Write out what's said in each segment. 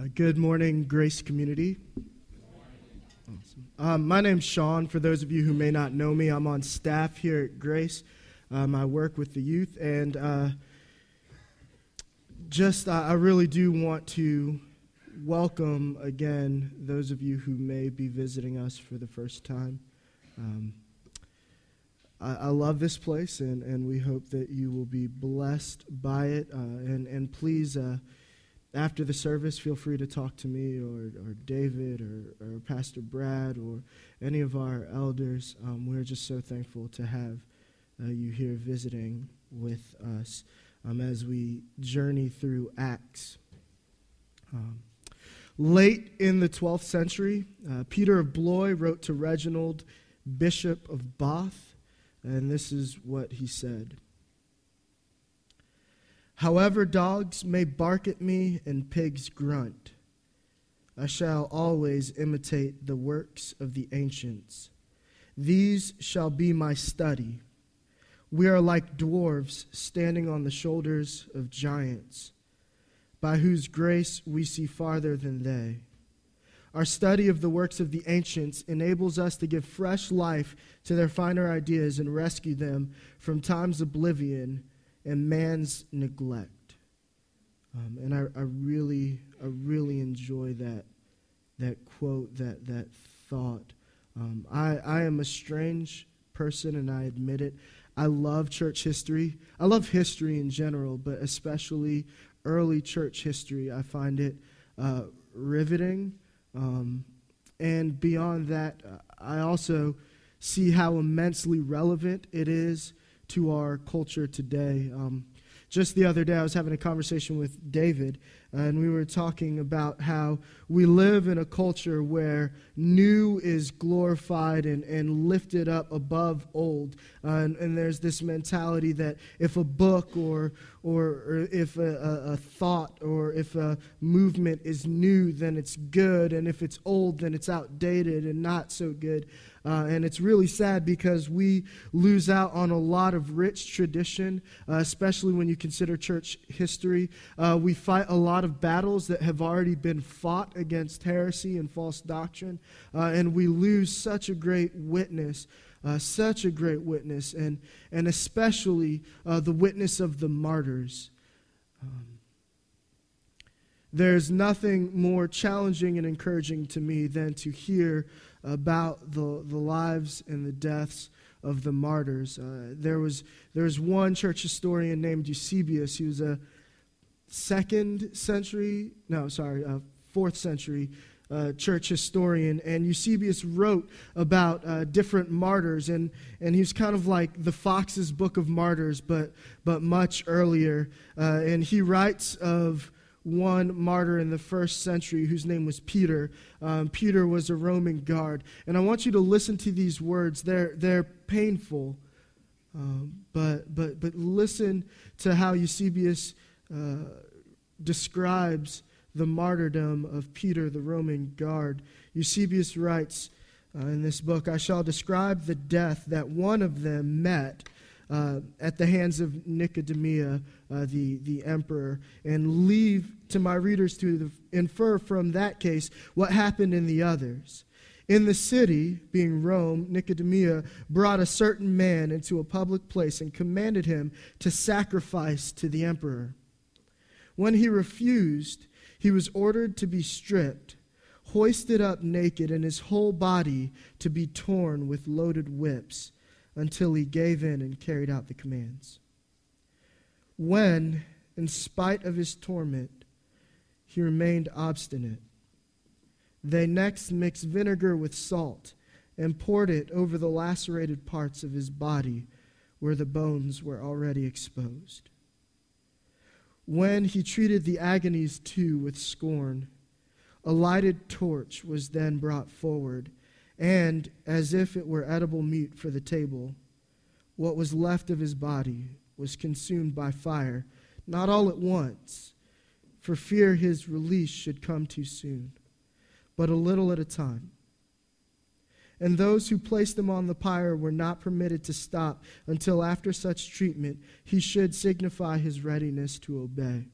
Uh, good morning, Grace Community. Um, my name's Sean. For those of you who may not know me, I'm on staff here at Grace. Um, I work with the youth, and uh, just uh, I really do want to welcome again those of you who may be visiting us for the first time. Um, I, I, love this place, and, and we hope that you will be blessed by it. Uh, and, and please uh, after the service, feel free to talk to me or, or David or, or Pastor Brad or any of our elders. Um, we're just so thankful to have uh, you here visiting with us um, as we journey through Acts. Um, late in the 12th century, uh, Peter of Blois wrote to Reginald, Bishop of Bath, and this is what he said. However, dogs may bark at me and pigs grunt, I shall always imitate the works of the ancients. These shall be my study. We are like dwarfs standing on the shoulders of giants, by whose grace we see farther than they. Our study of the works of the ancients enables us to give fresh life to their finer ideas and rescue them from time's oblivion and man's neglect. Um, and I, I really, I really enjoy that, that quote, that, that thought. Um, I, I am a strange person, and I admit it. I love church history. I love history in general, but especially early church history. I find it uh, riveting. Um, and beyond that, I also see how immensely relevant it is to our culture today. Um, just the other day, I was having a conversation with David, and we were talking about how we live in a culture where new is glorified and, and lifted up above old. Uh, and, and, there's this mentality that if a book or, or, or if a, a, a, thought or if a movement is new, then it's good, and if it's old, then it's outdated and not so good. Uh, and it's really sad because we lose out on a lot of rich tradition, uh, especially when you consider church history. Uh, we fight a lot of battles that have already been fought against heresy and false doctrine, uh, and we lose such a great witness. Uh, such a great witness, and, and especially uh, the witness of the martyrs. Um, there's nothing more challenging and encouraging to me than to hear about the, the lives and the deaths of the martyrs. Uh, there, was, there was one church historian named Eusebius. He was a second century, no, sorry, uh, fourth century uh, church historian, and Eusebius wrote about uh, different martyrs, and, and he's kind of like the Fox's Book of Martyrs, but, but much earlier. Uh, and he writes of one martyr in the first century whose name was Peter. Um, Peter was a Roman guard. And I want you to listen to these words. They're, they're painful, um, but, but, but listen to how Eusebius uh, describes the martyrdom of Peter, the Roman guard. Eusebius writes uh, in this book I shall describe the death that one of them met uh, at the hands of Nicodemia, uh, the, the emperor, and leave to my readers to infer from that case what happened in the others. In the city, being Rome, Nicodemia brought a certain man into a public place and commanded him to sacrifice to the emperor. When he refused, he was ordered to be stripped, hoisted up naked, and his whole body to be torn with loaded whips until he gave in and carried out the commands. When, in spite of his torment, he remained obstinate, they next mixed vinegar with salt and poured it over the lacerated parts of his body where the bones were already exposed. When he treated the agonies too with scorn, a lighted torch was then brought forward and, as if it were edible meat for the table, what was left of his body was consumed by fire, not all at once, for fear his release should come too soon, but a little at a time. And those who placed him on the pyre were not permitted to stop until after such treatment he should signify his readiness to obey.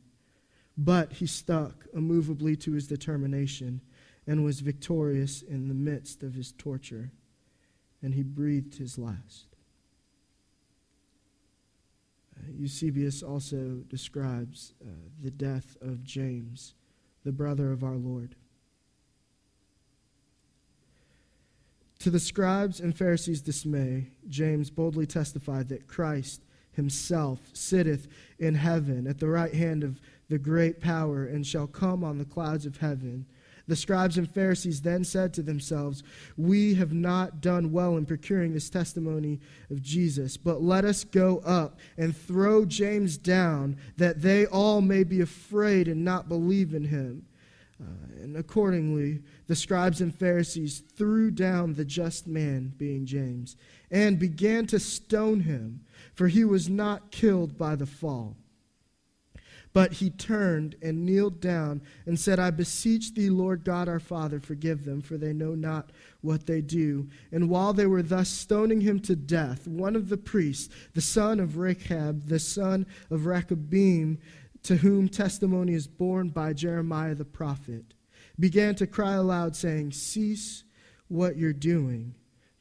But he stuck immovably to his determination and was victorious in the midst of his torture, and he breathed his last. Eusebius also describes uh, the death of James, the brother of our Lord. To the scribes' and Pharisees' dismay, James boldly testified that Christ himself sitteth in heaven at the right hand of the great power and shall come on the clouds of heaven. The scribes and Pharisees then said to themselves, We have not done well in procuring this testimony of Jesus, but let us go up and throw James down, that they all may be afraid and not believe in him. Uh, and accordingly, the scribes and Pharisees threw down the just man, being James, and began to stone him, for he was not killed by the fall. But he turned and kneeled down and said, I beseech thee, Lord God our Father, forgive them, for they know not what they do. And while they were thus stoning him to death, one of the priests, the son of Rechab, the son of Rechabim, to whom testimony is borne by Jeremiah the prophet, began to cry aloud, saying, Cease what you're doing.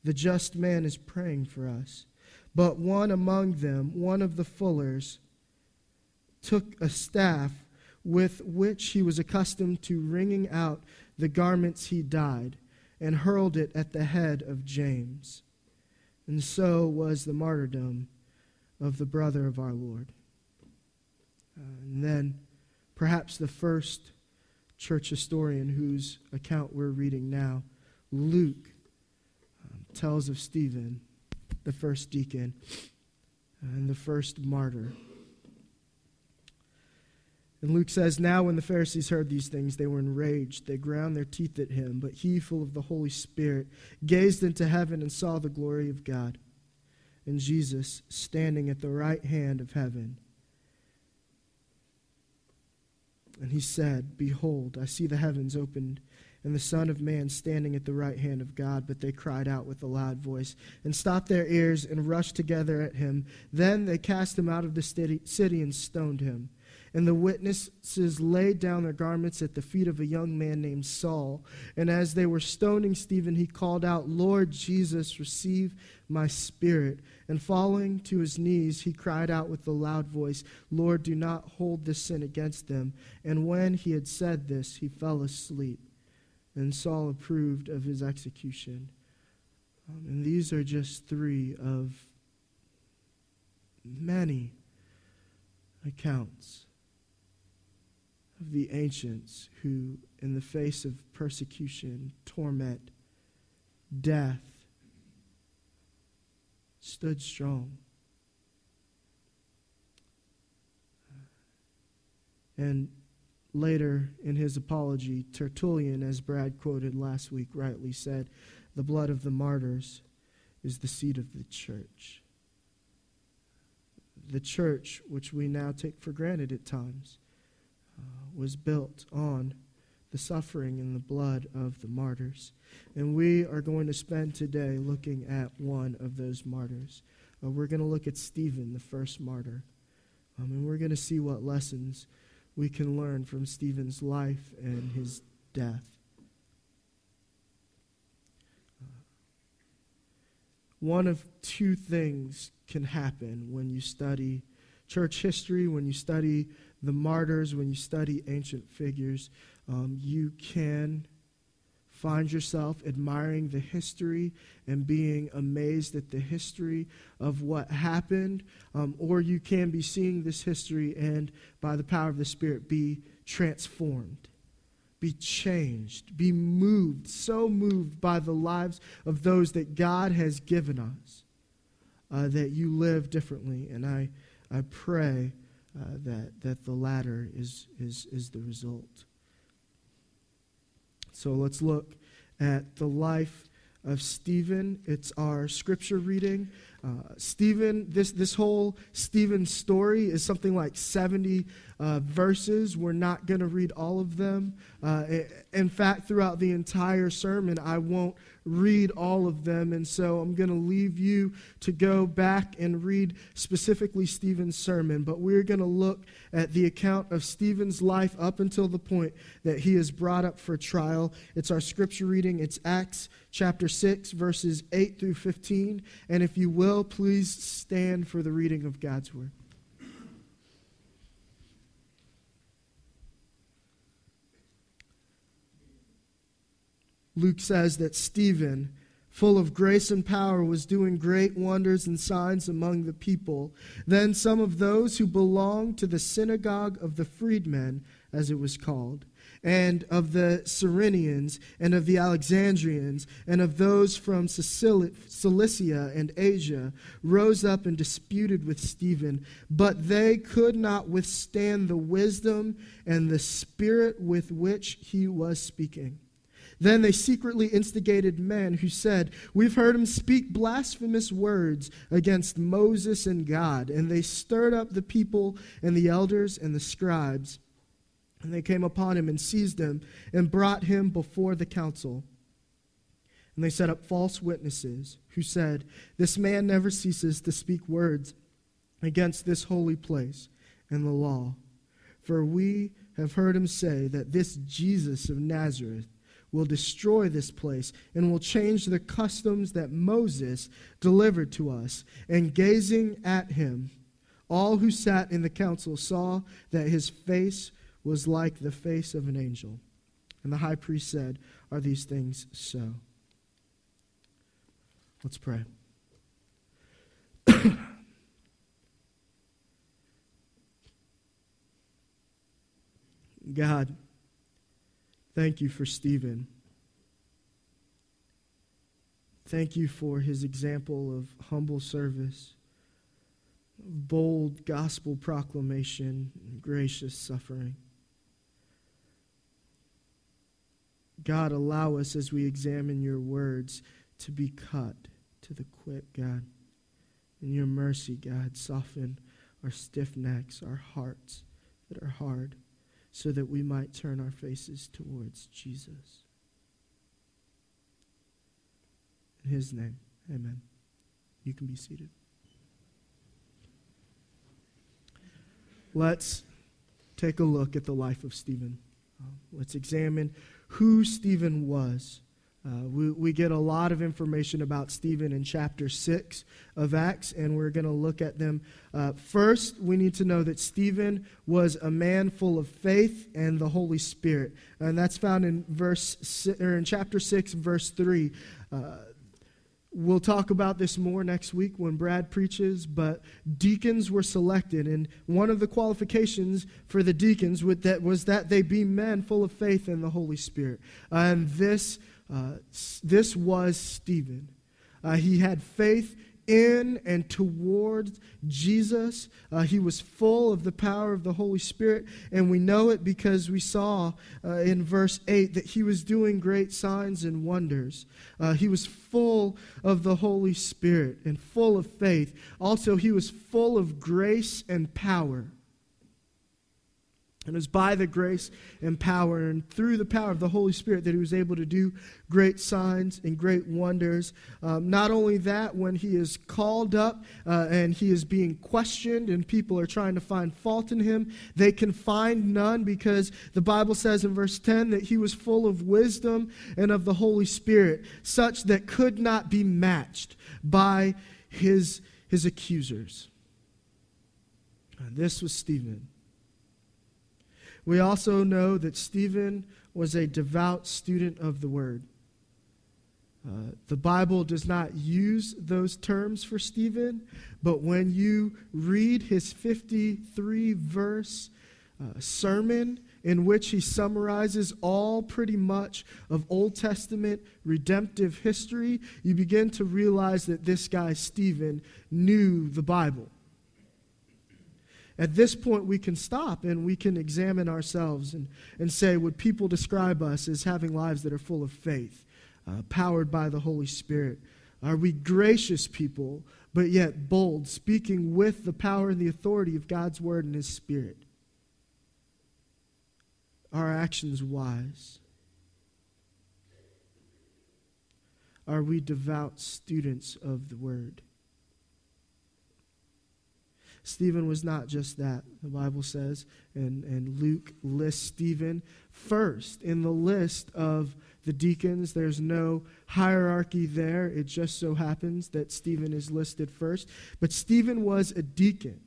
The just man is praying for us. But one among them, one of the fullers, took a staff with which he was accustomed to wringing out the garments he dyed, and hurled it at the head of James. And so was the martyrdom of the brother of our Lord. Uh, and then, perhaps the first church historian whose account we're reading now, Luke, um, tells of Stephen, the first deacon and the first martyr. And Luke says, Now when the Pharisees heard these things, they were enraged. They ground their teeth at him. But he, full of the Holy Spirit, gazed into heaven and saw the glory of God, and Jesus standing at the right hand of heaven. And he said, Behold, I see the heavens opened, and the Son of Man standing at the right hand of God. But they cried out with a loud voice, and stopped their ears, and rushed together at him. Then they cast him out of the city and stoned him. And the witnesses laid down their garments at the feet of a young man named Saul. And as they were stoning Stephen, he called out, Lord Jesus, receive my spirit. And falling to his knees, he cried out with a loud voice, Lord, do not hold this sin against them. And when he had said this, he fell asleep. And Saul approved of his execution. Um, and these are just three of many accounts of the ancients who, in the face of persecution, torment, death, stood strong. And later in his apology, Tertullian, as Brad quoted last week, rightly said, The blood of the martyrs is the seed of the church. The church, which we now take for granted at times was built on the suffering and the blood of the martyrs. And we are going to spend today looking at one of those martyrs. Uh, we're going to look at Stephen, the first martyr. Um, and we're going to see what lessons we can learn from Stephen's life and his death. Uh, one of two things can happen when you study church history, when you study the martyrs, when you study ancient figures, um, you can find yourself admiring the history and being amazed at the history of what happened, um, or you can be seeing this history and, by the power of the Spirit, be transformed, be changed, be moved, so moved by the lives of those that God has given us uh, that you live differently. And I, I pray uh, that, that the latter is, is, is the result. So let's look at the life of Stephen. It's our scripture reading. Uh, Stephen, this, this whole Stephen story is something like 70 uh, verses. We're not going to read all of them. Uh, in fact, throughout the entire sermon, I won't read all of them. And so I'm going to leave you to go back and read specifically Stephen's sermon. But we're going to look at the account of Stephen's life up until the point that he is brought up for trial. It's our scripture reading, it's Acts chapter 6, verses 8 through 15. And if you will, please stand for the reading of God's word. Luke says that Stephen, full of grace and power, was doing great wonders and signs among the people. Then some of those who belonged to the synagogue of the freedmen, as it was called, and of the Cyrenians, and of the Alexandrians, and of those from Cilicia and Asia, rose up and disputed with Stephen. But they could not withstand the wisdom and the spirit with which he was speaking. Then they secretly instigated men who said, We've heard him speak blasphemous words against Moses and God. And they stirred up the people and the elders and the scribes. And they came upon him and seized him and brought him before the council. And they set up false witnesses who said, This man never ceases to speak words against this holy place and the law. For we have heard him say that this Jesus of Nazareth will destroy this place and will change the customs that Moses delivered to us. And gazing at him, all who sat in the council saw that his face was like the face of an angel. And the high priest said, Are these things so? Let's pray. God, Thank you for Stephen. Thank you for his example of humble service, bold gospel proclamation, and gracious suffering. God, allow us as we examine your words to be cut to the quick, God. In your mercy, God, soften our stiff necks, our hearts that are hard so that we might turn our faces towards Jesus. In his name, amen. You can be seated. Let's take a look at the life of Stephen. Uh, let's examine who Stephen was. Uh, we, we get a lot of information about Stephen in chapter 6 of Acts, and we're going to look at them. Uh, first, we need to know that Stephen was a man full of faith and the Holy Spirit. And that's found in, verse, or in chapter 6, verse 3. Uh, we'll talk about this more next week when Brad preaches, but deacons were selected, and one of the qualifications for the deacons was that they be men full of faith and the Holy Spirit. and this uh, this was Stephen. Uh, he had faith in and towards Jesus. Uh, he was full of the power of the Holy Spirit, and we know it because we saw uh, in verse 8 that he was doing great signs and wonders. Uh, he was full of the Holy Spirit and full of faith. Also, he was full of grace and power. And it was by the grace and power and through the power of the Holy Spirit that he was able to do great signs and great wonders. Um, not only that, when he is called up uh, and he is being questioned and people are trying to find fault in him, they can find none because the Bible says in verse 10 that he was full of wisdom and of the Holy Spirit, such that could not be matched by his, his accusers. And this was Stephen. We also know that Stephen was a devout student of the word. Uh, the Bible does not use those terms for Stephen, but when you read his 53 verse uh, sermon, in which he summarizes all pretty much of Old Testament redemptive history, you begin to realize that this guy, Stephen, knew the Bible. At this point, we can stop and we can examine ourselves and, and say, would people describe us as having lives that are full of faith, uh, powered by the Holy Spirit? Are we gracious people, but yet bold, speaking with the power and the authority of God's Word and His Spirit? Are our actions wise? Are we devout students of the word? Stephen was not just that, the Bible says, and, and Luke lists Stephen first in the list of the deacons. There's no hierarchy there. It just so happens that Stephen is listed first. But Stephen was a deacon.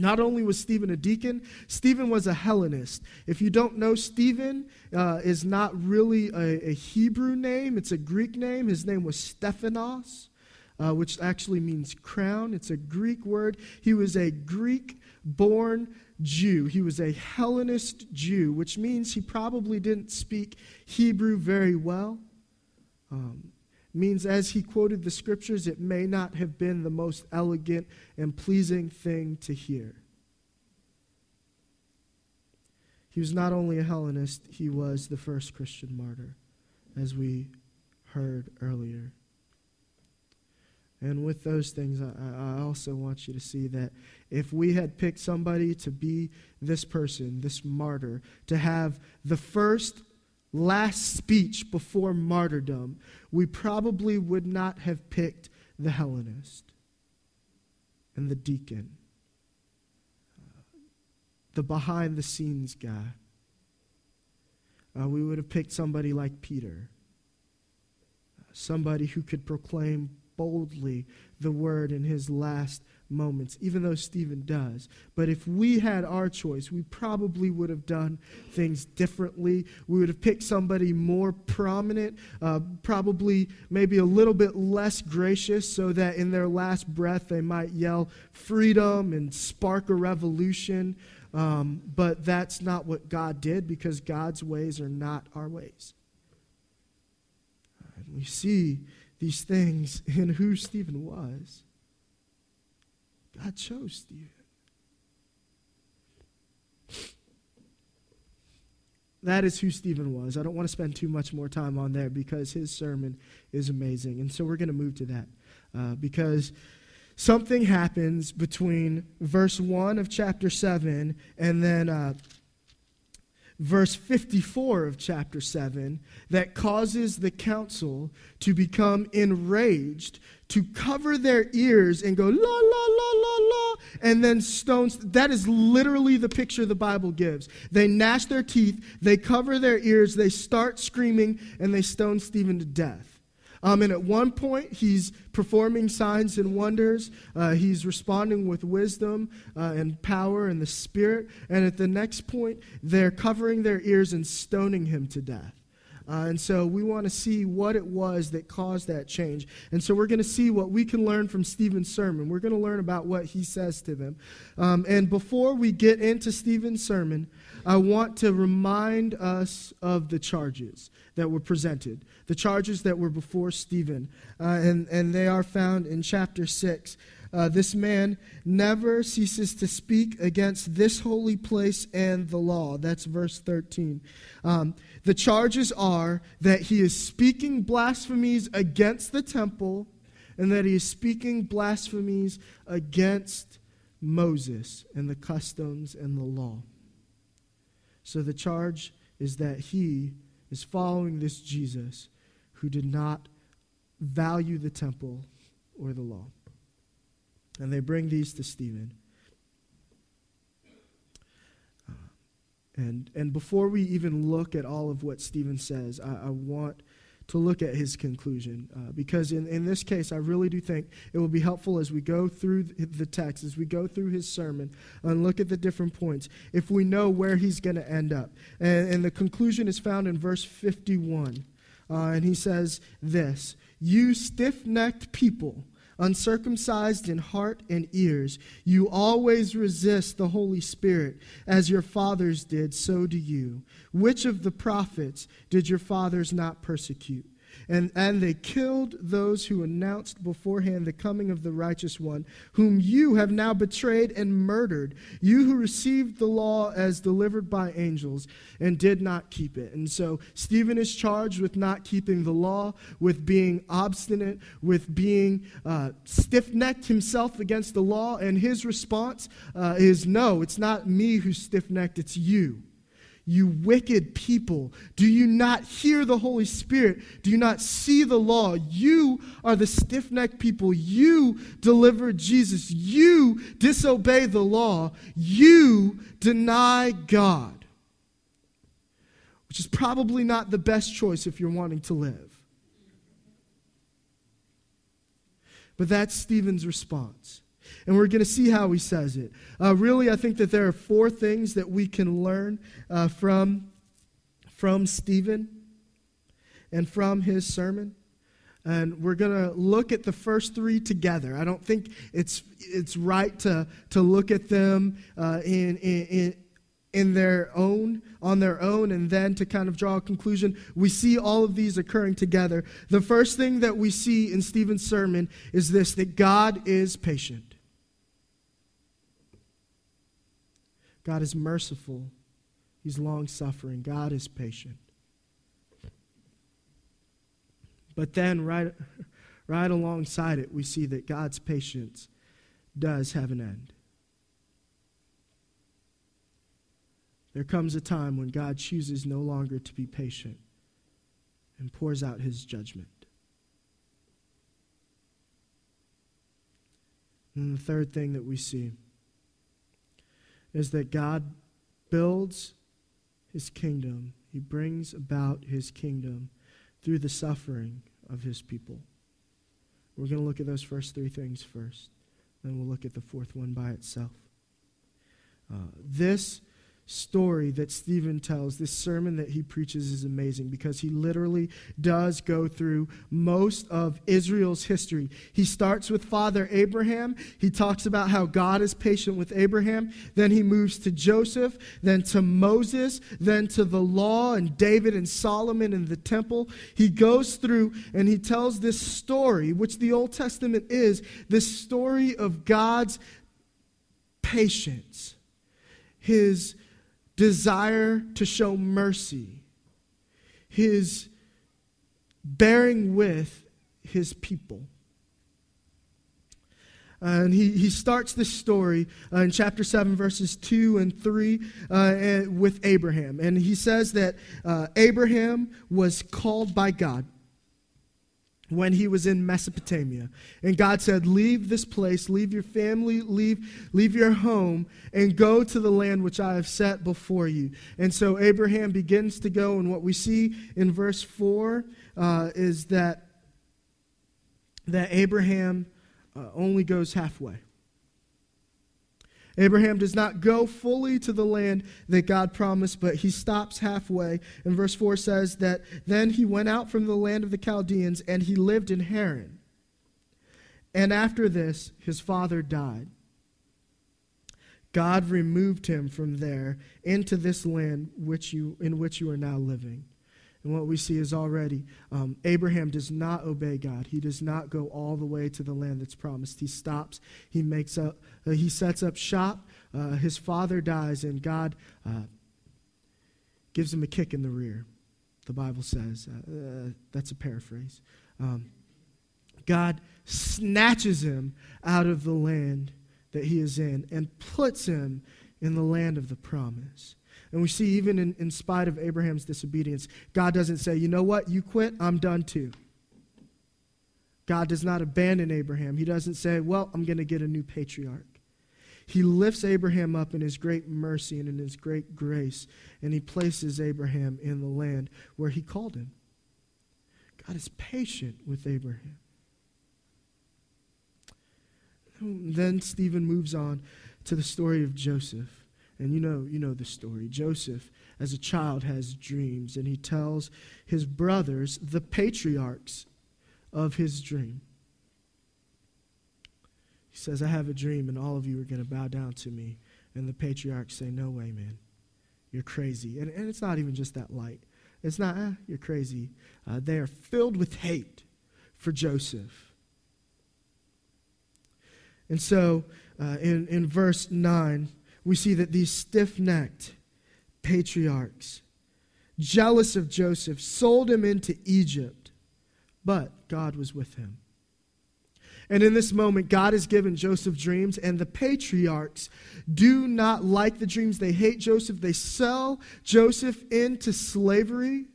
Not only was Stephen a deacon, Stephen was a Hellenist. If you don't know, Stephen uh, is not really a, a, Hebrew name, it's a Greek name. His name was Stephanos, uh, which actually means crown. It's a Greek word. He was a Greek born Jew. He was a Hellenist Jew, which means he probably didn't speak Hebrew very well. Um, means as he quoted the scriptures, it may not have been the most elegant and pleasing thing to hear. He was not only a Hellenist, he was the first Christian martyr, as we heard earlier. And with those things, I, I, also want you to see that if we had picked somebody to be this person, this martyr, to have the first last speech before martyrdom, we probably would not have picked the Hellenist and the deacon, the behind the scenes guy. Uh, we would have picked somebody like Peter, somebody who could proclaim boldly the word in his last moments, even though Stephen does. But if we had our choice, we probably would have done things differently. We would have picked somebody more prominent, uh, probably maybe a little bit less gracious, so that in their last breath they might yell freedom and spark a revolution. Um, but that's not what God did because God's ways are not our ways. And we see these things in who Stephen was. God chose Stephen. That is who Stephen was. I don't want to spend too much more time on there because his sermon is amazing. And so we're going to move to that uh, because something happens between verse 1 of chapter 7 and then uh, verse 54 of chapter 7 that causes the council to become enraged, to cover their ears and go, la, la, la, la, la, and then stones. That is literally the picture the Bible gives. They gnash their teeth, they cover their ears, they start screaming, and they stone Stephen to death. Um, and at one point, he's performing signs and wonders. Uh, he's responding with wisdom uh, and power and the Spirit. And at the next point, they're covering their ears and stoning him to death. Uh, and so we want to see what it was that caused that change. And so we're going to see what we can learn from Stephen's sermon. We're going to learn about what he says to them. Um, and before we get into Stephen's sermon, I want to remind us of the charges that were presented, the charges that were before Stephen. Uh, and, and they are found in chapter 6. Uh, this man never ceases to speak against this holy place and the law. That's verse 13. Um, the charges are that he is speaking blasphemies against the temple and that he is speaking blasphemies against Moses and the customs and the law. So the charge is that he is following this Jesus who did not value the temple or the law. And they bring these to Stephen. Uh, and, and before we even look at all of what Stephen says, I, I want to look at his conclusion. Uh, because in, in this case, I really do think it will be helpful as we go through the text, as we go through his sermon, and look at the different points, if we know where he's going to end up. And, and, the conclusion is found in verse 51. Uh, and he says this You stiff necked people uncircumcised in heart and ears, you always resist the Holy Spirit, as your fathers did, so do you. Which of the prophets did your fathers not persecute? And, and they killed those who announced beforehand the coming of the righteous one, whom you have now betrayed and murdered, you who received the law as delivered by angels and did not keep it. And so Stephen is charged with not keeping the law, with being obstinate, with being uh, stiff necked himself against the law. And his response uh, is no, it's not me who's stiff necked, it's you. You wicked people, do you not hear the Holy Spirit? Do you not see the law? You are the stiff necked people. You deliver Jesus. You disobey the law. You deny God, which is probably not the best choice if you're wanting to live. But that's Stephen's response. And we're going to see how he says it. Uh, really, I think that there are four things that we can learn uh, from, from Stephen and from his sermon. And we're going to look at the first three together. I don't think it's, it's right to, to look at them uh, in, in, in their own, on their own, and then to kind of draw a conclusion. We see all of these occurring together. The first thing that we see in Stephen's sermon is this that God is patient. God is merciful. He's long suffering. God is patient. But then, right, right alongside it, we see that God's patience does have an end. There comes a time when God chooses no longer to be patient and pours out his judgment. And the third thing that we see is that God builds his kingdom, he brings about his kingdom through the suffering of his people. We're going to look at those first three things first, then we'll look at the fourth one by itself. Uh, this story that Stephen tells, this sermon that he preaches, is amazing because he literally does go through most of Israel's history. He starts with Father Abraham. He talks about how God is patient with Abraham. Then he moves to Joseph, then to Moses, then to the law and David and Solomon and the temple. He goes through and he tells this story, which the Old Testament is, this story of God's patience, his desire to show mercy, his bearing with his people. Uh, and he, he starts this story uh, in chapter 7, verses 2 and 3 uh, with Abraham. And he says that uh, Abraham was called by God when he was in Mesopotamia. And God said, Leave this place, leave your family, leave, leave your home, and go to the land which I have set before you. And so Abraham begins to go, and what we see in verse 4 uh, is that, that Abraham uh, only goes halfway. Abraham does not go fully to the land that God promised, but he stops halfway. And verse 4 says that then he went out from the land of the Chaldeans and he lived in Haran. And after this, his father died. God removed him from there into this land which you, in which you are now living. And what we see is already um, Abraham does not obey God. He does not go all the way to the land that's promised. He stops. He makes up. Uh, he sets up shop. Uh, his father dies, and God uh, gives him a kick in the rear. The Bible says uh, uh, that's a paraphrase. Um, God snatches him out of the land that he is in and puts him in the land of the promise. And we see, even in, in spite of Abraham's disobedience, God doesn't say, you know what, you quit, I'm done too. God does not abandon Abraham. He doesn't say, well, I'm going to get a new patriarch. He lifts Abraham up in his great mercy and in his great grace, and he places Abraham in the land where he called him. God is patient with Abraham. Then Stephen moves on to the story of Joseph. And you know, you know the story. Joseph, as a child, has dreams, and he tells his brothers, the patriarchs, of his dream. He says, I have a dream, and all of you are going to bow down to me. And the patriarchs say, No way, man. You're crazy. And, and it's not even just that light. It's not, ah, you're crazy. Uh, they are filled with hate for Joseph. And so, uh, in, in verse 9, we see that these stiff necked patriarchs, jealous of Joseph, sold him into Egypt, but God was with him. And in this moment, God has given Joseph dreams, and the patriarchs do not like the dreams. They hate Joseph. They sell Joseph into slavery.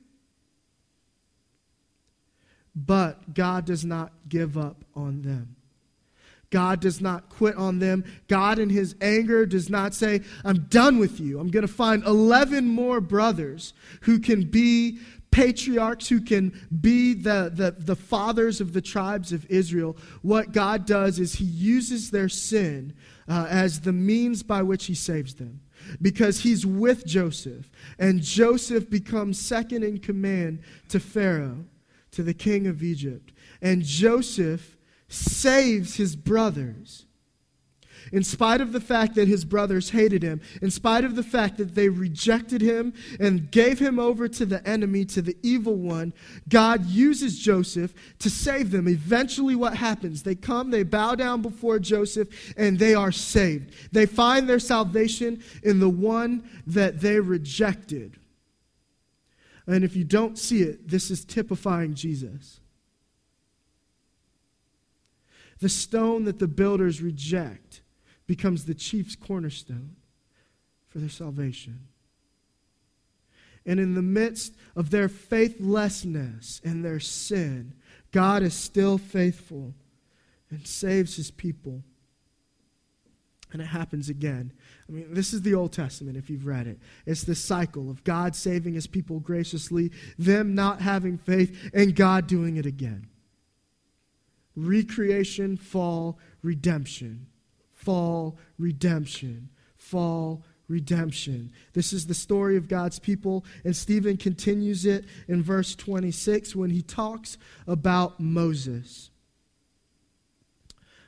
But God does not give up on them. God does not quit on them. God, in his anger, does not say, I'm done with you. I'm going to find 11 more brothers who can be patriarchs, who can be the, the, the fathers of the tribes of Israel. What God does is he uses their sin uh, as the means by which he saves them. Because he's with Joseph, and Joseph becomes second in command to Pharaoh, to the king of Egypt. And Joseph saves his brothers. In spite of the fact that his brothers hated him, in spite of the fact that they rejected him and gave him over to the enemy, to the evil one, God uses Joseph to save them. Eventually, what happens? They come, they bow down before Joseph, and they are saved. They find their salvation in the one that they rejected. And if you don't see it, this is typifying Jesus. The stone that the builders reject becomes the chief's cornerstone for their salvation. And in the midst of their faithlessness and their sin, God is still faithful and saves his people. And it happens again. I mean, this is the Old Testament, if you've read it. It's the cycle of God saving his people graciously, them not having faith, and God doing it again recreation, fall, redemption. Fall, redemption. Fall, redemption. This is the story of God's people, and Stephen continues it in verse 26 when he talks about Moses.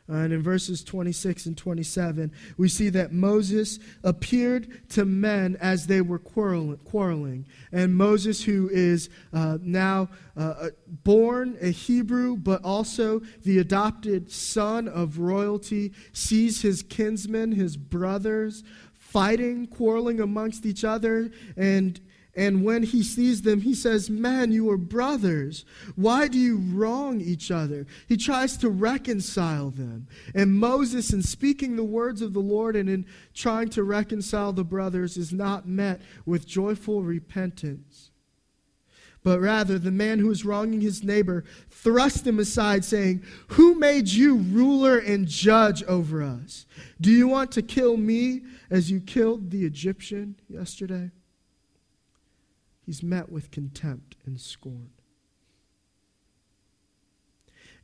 And in verses 26 and 27, we see that Moses appeared to men as they were quarreling. And Moses, who is uh, now uh, uh, born a Hebrew, but also the adopted son of royalty, sees his kinsmen, his brothers, fighting, quarreling amongst each other, and and when he sees them, he says, Man, you are brothers. Why do you wrong each other? He tries to reconcile them. And Moses, in speaking the words of the Lord and in trying to reconcile the brothers, is not met with joyful repentance. But rather, the man who is wronging his neighbor thrust him aside, saying, Who made you ruler and judge over us? Do you want to kill me as you killed the Egyptian yesterday? He's met with contempt and scorn.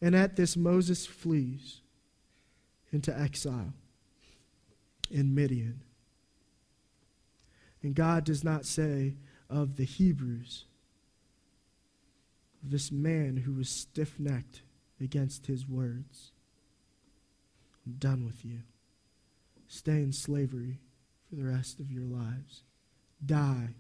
And at this, Moses flees into exile in Midian. And God does not say of the Hebrews, this man who was stiff necked against his words, I'm done with you. Stay in slavery for the rest of your lives. Die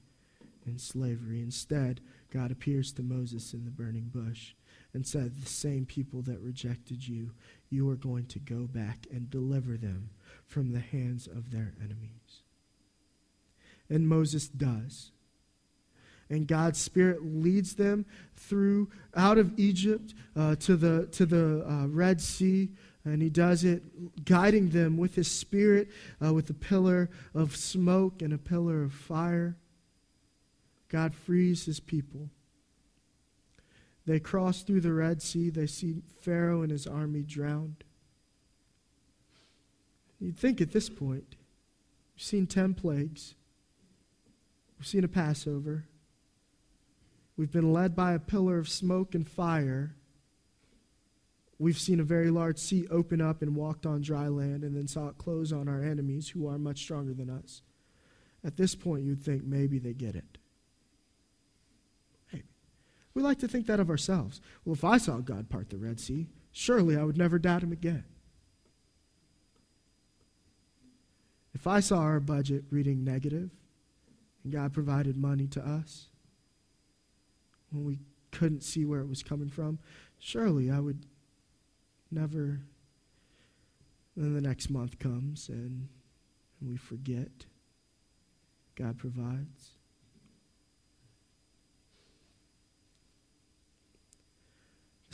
in slavery. Instead, God appears to Moses in the burning bush and said, The same people that rejected you, you are going to go back and deliver them from the hands of their enemies. And Moses does. And God's Spirit leads them through out of Egypt uh, to the, to the uh, Red Sea. And he does it guiding them with his spirit, uh, with a pillar of smoke and a pillar of fire. God frees his people. They cross through the Red Sea. They see Pharaoh and his army drowned. You'd think at this point, we've seen 10 plagues, we've seen a Passover, we've been led by a pillar of smoke and fire. We've seen a very large sea open up and walked on dry land and then saw it close on our enemies who are much stronger than us. At this point, you'd think maybe they get it. We like to think that of ourselves. Well, if I saw God part the Red Sea, surely I would never doubt him again. If I saw our budget reading negative and God provided money to us when we couldn't see where it was coming from, surely I would never. Then the next month comes and, and we forget. God provides.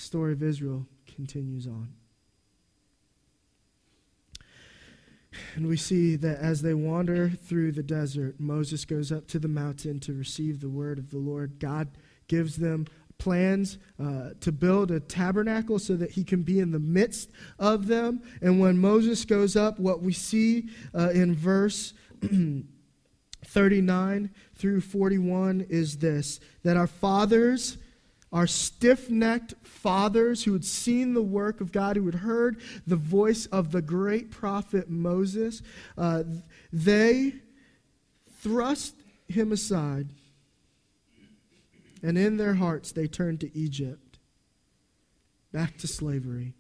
story of Israel continues on. And we see that as they wander through the desert, Moses goes up to the mountain to receive the word of the Lord. God gives them plans uh, to build a tabernacle so that he can be in the midst of them. And when Moses goes up, what we see uh, in verse 39 through 41 is this that our fathers our stiff necked fathers who had seen the work of God, who had heard the voice of the great prophet Moses, uh, they thrust him aside, and in their hearts they turned to Egypt, back to slavery,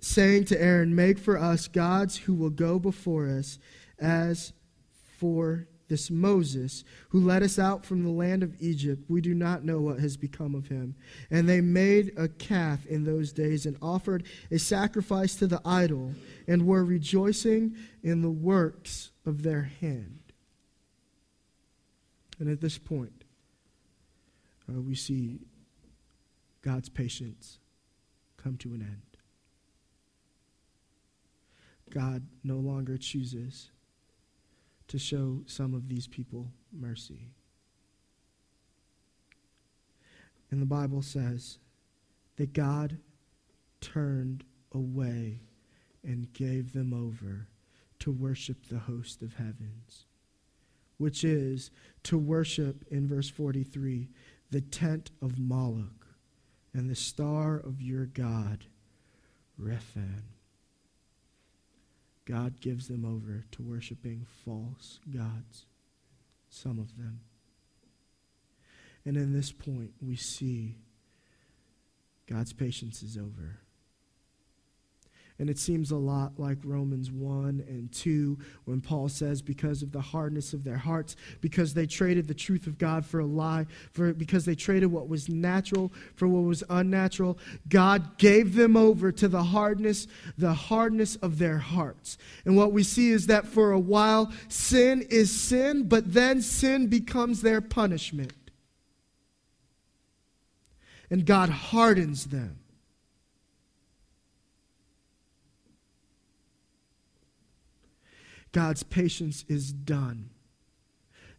saying to Aaron, Make for us gods who will go before us as for this Moses, who led us out from the land of Egypt, we do not know what has become of him. And they made a calf in those days and offered a sacrifice to the idol and were rejoicing in the works of their hand. And at this point, uh, we see God's patience come to an end. God no longer chooses to show some of these people mercy. And the Bible says that God turned away and gave them over to worship the host of heavens, which is to worship, in verse 43, the tent of Moloch and the star of your God, Rephan. God gives them over to worshiping false gods, some of them. And in this point, we see God's patience is over. And it seems a lot like Romans 1 and 2 when Paul says, because of the hardness of their hearts, because they traded the truth of God for a lie, for, because they traded what was natural for what was unnatural, God gave them over to the hardness, the hardness of their hearts. And what we see is that for a while, sin is sin, but then sin becomes their punishment. And God hardens them. God's patience is done.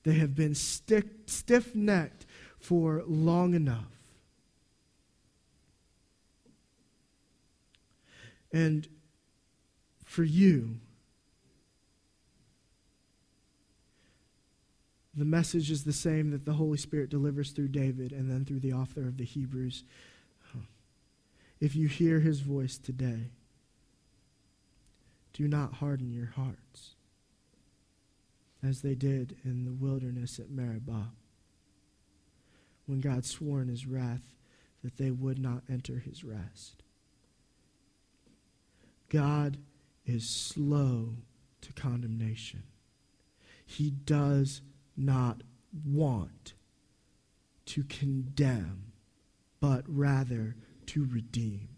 They have been stiff necked for long enough. And for you, the message is the same that the Holy Spirit delivers through David and then through the author of the Hebrews. If you hear his voice today, do not harden your hearts as they did in the wilderness at Meribah, when God swore in his wrath that they would not enter his rest. God is slow to condemnation. He does not want to condemn, but rather to redeem.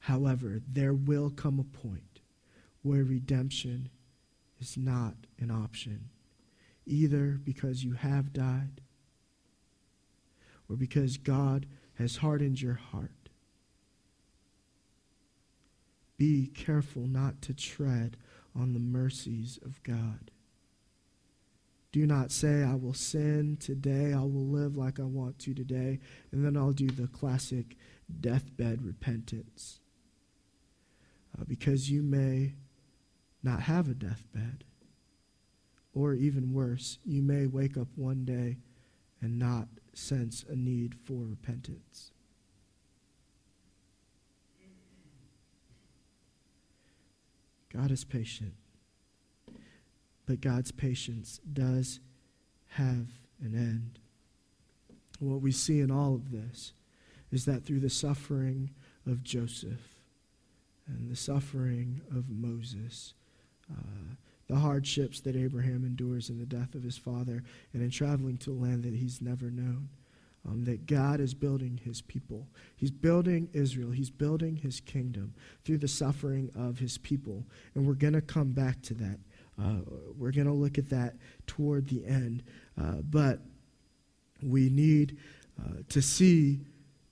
However, there will come a point where redemption is not an option, either because you have died or because God has hardened your heart. Be careful not to tread on the mercies of God. Do not say, I will sin today, I will live like I want to today, and then I'll do the classic deathbed repentance. Uh, because you may not have a deathbed. Or even worse, you may wake up one day and not sense a need for repentance. God is patient, but God's patience does have an end. what we see in all of this is that through the suffering of Joseph and the suffering of Moses, uh, the hardships that Abraham endures in the death of his father and in traveling to a land that he's never known. Um, that God is building his people. He's building Israel. He's building his kingdom through the suffering of his people. And we're going to come back to that. Uh, we're going to look at that toward the end. Uh, but we need uh, to see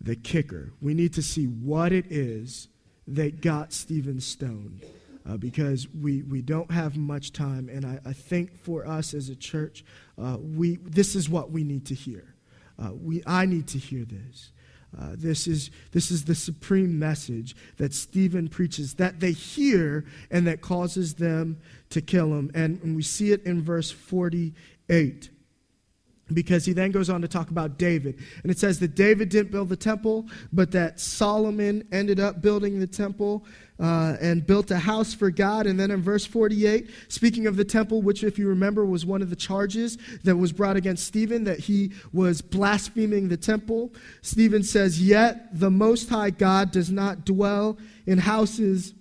the kicker. We need to see what it is that got Stephen stoned. Uh, because we, we don't have much time. And I, I think for us as a church, uh, we, this is what we need to hear. Uh, we, I need to hear this. Uh, this, is, this is the supreme message that Stephen preaches that they hear and that causes them to kill him. And, and we see it in verse 48 because he then goes on to talk about David. And it says that David didn't build the temple, but that Solomon ended up building the temple uh, and built a house for God. And then in verse 48, speaking of the temple, which, if you remember, was one of the charges that was brought against Stephen, that he was blaspheming the temple, Stephen says, Yet the Most High God does not dwell in houses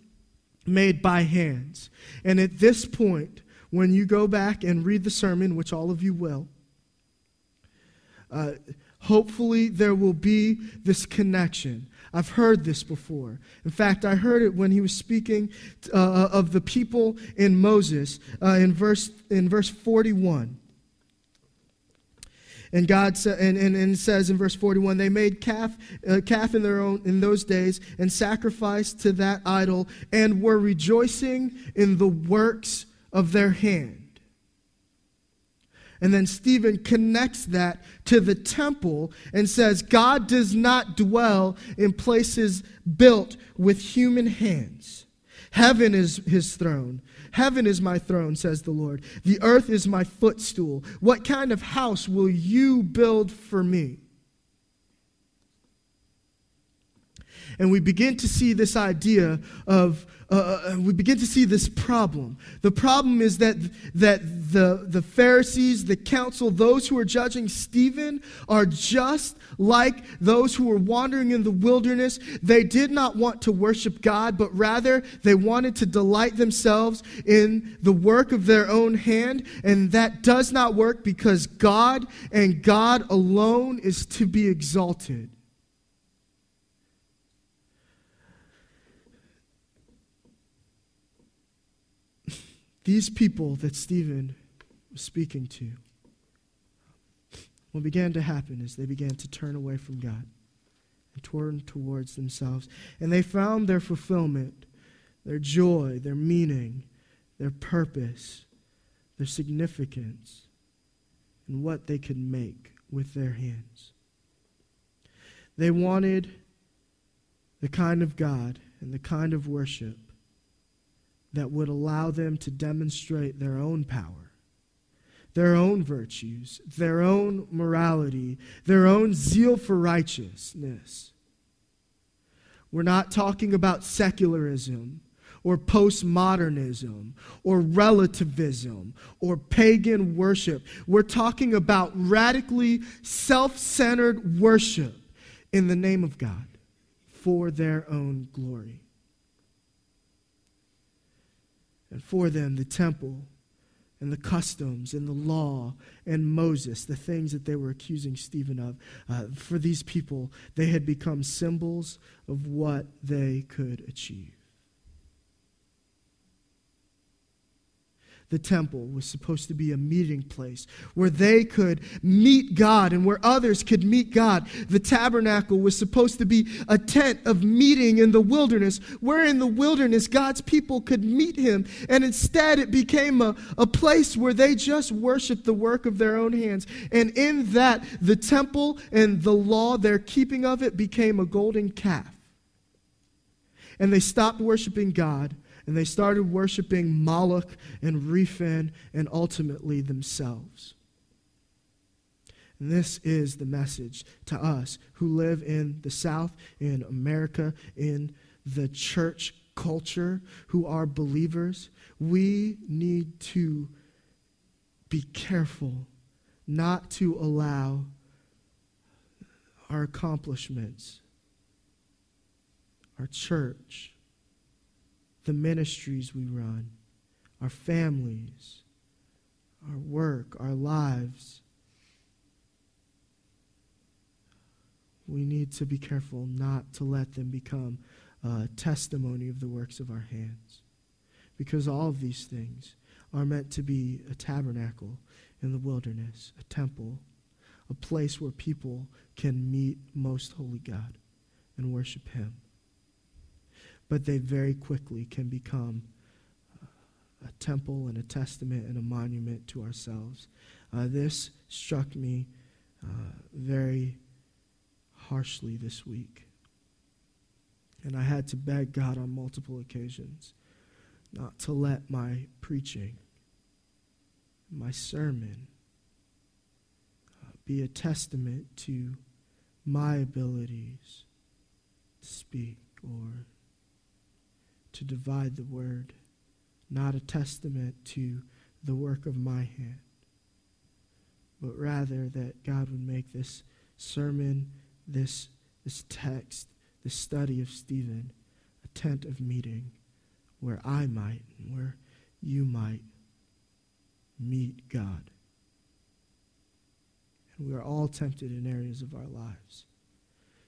made by hands. And at this point, when you go back and read the sermon, which all of you will, uh, hopefully there will be this connection. I've heard this before. In fact, I heard it when he was speaking uh, uh of the people in Moses uh, in, verse, in verse 41. And God sa- and, and, and says in verse 41, they made calf, uh, calf in their own in those days and sacrificed to that idol and were rejoicing in the works of their hand. And then Stephen connects that to the temple and says, God does not dwell in places built with human hands. Heaven is his throne. Heaven is my throne, says the Lord. The earth is my footstool. What kind of house will you build for me? And we begin to see this idea of uh, uh, we begin to see this problem. The problem is that, that the, the Pharisees, the council, those who are judging Stephen are just like those who were wandering in the wilderness. They did not want to worship God, but rather they wanted to delight themselves in the work of their own hand. And that does not work because God and God alone is to be exalted. These people that Stephen was speaking to, what began to happen is they began to turn away from God and turn towards themselves. And they found their fulfillment, their joy, their meaning, their purpose, their significance and what they could make with their hands. They wanted the kind of God and the kind of worship that would allow them to demonstrate their own power, their own virtues, their own morality, their own zeal for righteousness. We're not talking about secularism or postmodernism or relativism or pagan worship. We're talking about radically self centered worship in the name of God for their own glory. And for them, the temple and the customs and the law and Moses, the things that they were accusing Stephen of, uh, for these people, they had become symbols of what they could achieve. The temple was supposed to be a meeting place where they could meet God and where others could meet God. The tabernacle was supposed to be a tent of meeting in the wilderness, where in the wilderness God's people could meet Him. And instead, it became a, a place where they just worshiped the work of their own hands. And in that, the temple and the law, their keeping of it, became a golden calf. And they stopped worshiping God and they started worshiping Moloch and Rephan and ultimately themselves. And this is the message to us who live in the South, in America, in the church culture, who are believers. We need to be careful not to allow our accomplishments, our church, the ministries we run, our families, our work, our lives. We need to be careful not to let them become a testimony of the works of our hands. Because all of these things are meant to be a tabernacle in the wilderness, a temple, a place where people can meet most holy God and worship Him but they very quickly can become a temple and a testament and a monument to ourselves. Uh, this struck me uh, very harshly this week. And I had to beg God on multiple occasions not to let my preaching, my sermon, uh, be a testament to my abilities to speak or to divide the word, not a testament to the work of my hand, but rather that God would make this sermon, this, this text, this study of Stephen, a tent of meeting where I might and where you might meet God. And we are all tempted in areas of our lives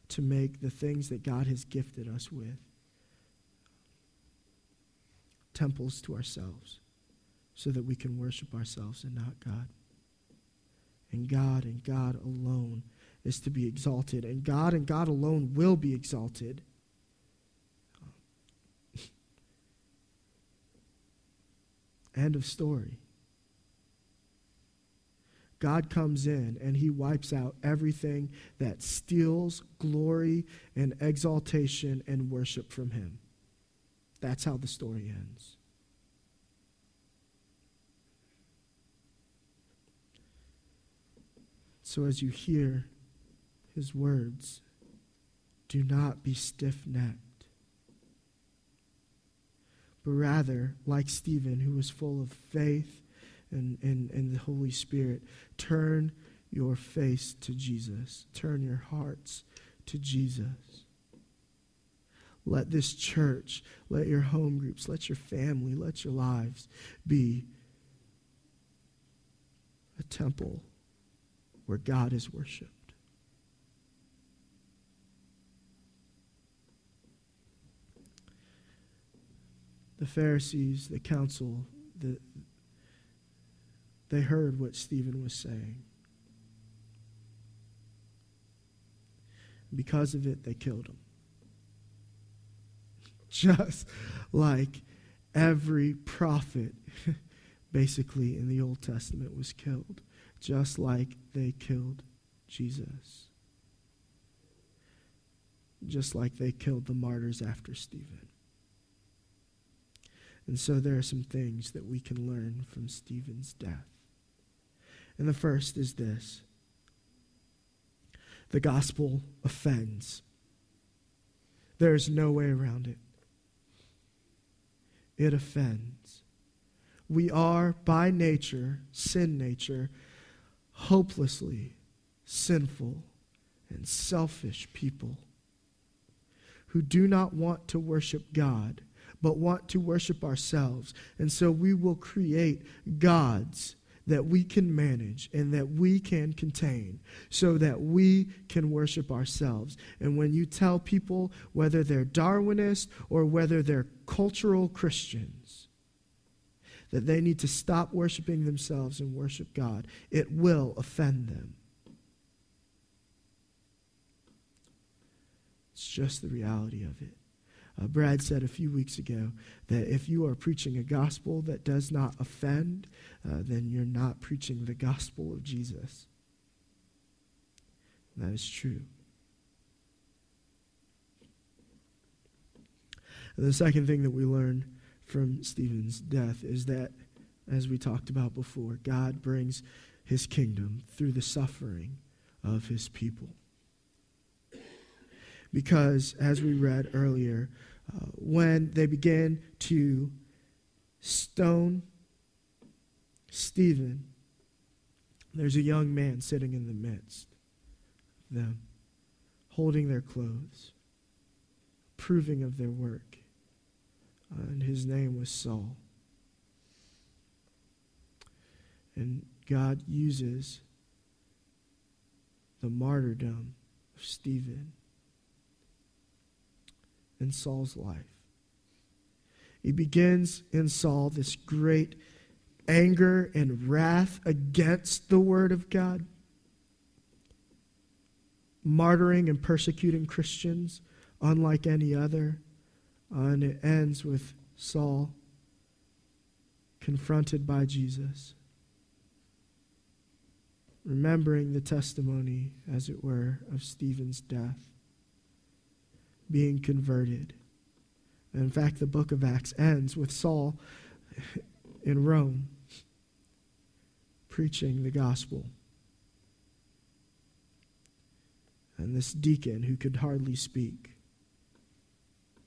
to make the things that God has gifted us with temples to ourselves so that we can worship ourselves and not God. And God and God alone is to be exalted, and God and God alone will be exalted. End of story. God comes in and he wipes out everything that steals glory and exaltation and worship from him. That's how the story ends. So as you hear his words, do not be stiff necked, but rather, like Stephen, who was full of faith and, and, and the Holy Spirit, turn your face to Jesus, turn your hearts to Jesus. Let this church, let your home groups, let your family, let your lives be a temple where God is worshiped. The Pharisees, the council, the, they heard what Stephen was saying. Because of it, they killed him just like every prophet, basically, in the Old Testament was killed, just like they killed Jesus. Just like they killed the martyrs after Stephen. And so there are some things that we can learn from Stephen's death. And the first is this the gospel offends. There's no way around it it offends. We are, by nature, sin nature, hopelessly sinful and selfish people who do not want to worship God, but want to worship ourselves. And so we will create gods that we can manage and that we can contain so that we can worship ourselves. And when you tell people, whether they're Darwinist or whether they're cultural Christians, that they need to stop worshiping themselves and worship God, it will offend them. It's just the reality of it. Uh, Brad said a few weeks ago that if you are preaching a gospel that does not offend, uh, then you're not preaching the gospel of Jesus. And that is true. And the second thing that we learn from Stephen's death is that, as we talked about before, God brings his kingdom through the suffering of his people. Because, as we read earlier, uh, when they began to stone Stephen, there's a young man sitting in the midst of them, holding their clothes, proving of their work. Uh, and his name was Saul. And God uses the martyrdom of Stephen in Saul's life. He begins in Saul this great anger and wrath against the Word of God, martyring and persecuting Christians unlike any other. Uh, and it ends with Saul confronted by Jesus, remembering the testimony, as it were, of Stephen's death, being converted. In fact, the book of Acts ends with Saul in Rome preaching the gospel. And this deacon who could hardly speak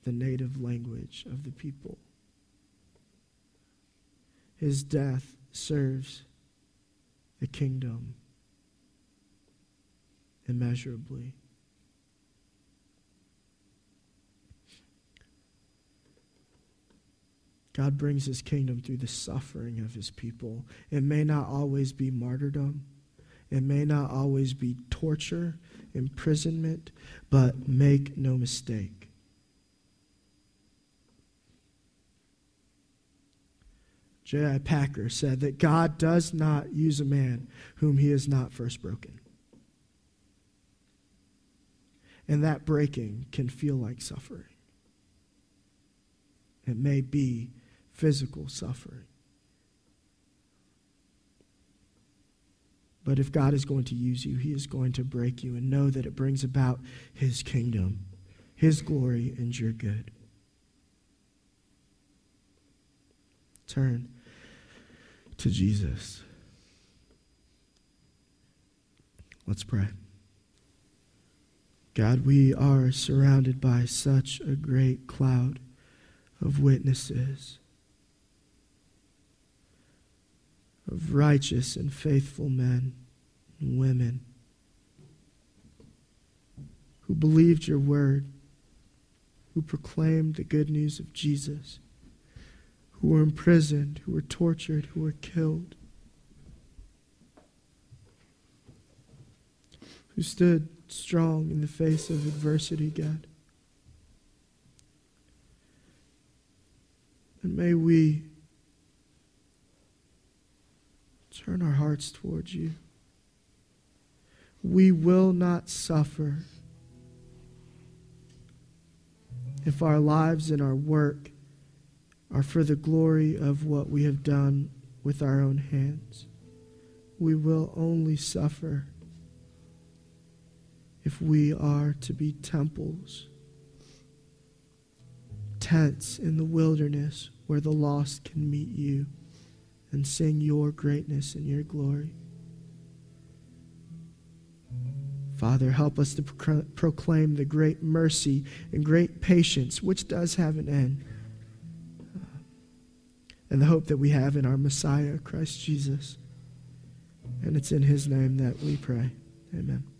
the native language of the people. His death serves the kingdom immeasurably. God brings his kingdom through the suffering of his people. It may not always be martyrdom, it may not always be torture, imprisonment, but make no mistake. J.I. Packer said that God does not use a man whom he has not first broken. And that breaking can feel like suffering. It may be physical suffering. But if God is going to use you, He is going to break you and know that it brings about His kingdom, His glory, and your good. Turn to Jesus. Let's pray. God, we are surrounded by such a great cloud of witnesses. Of righteous and faithful men and women who believed your word, who proclaimed the good news of Jesus, who were imprisoned, who were tortured, who were killed, who stood strong in the face of adversity, God. And may we turn our hearts towards you. We will not suffer if our lives and our work are for the glory of what we have done with our own hands. We will only suffer if we are to be temples, tents in the wilderness where the lost can meet you and sing your greatness and your glory. Father, help us to proclaim the great mercy and great patience, which does have an end, uh, and the hope that we have in our Messiah, Christ Jesus. And it's in his name that we pray. Amen.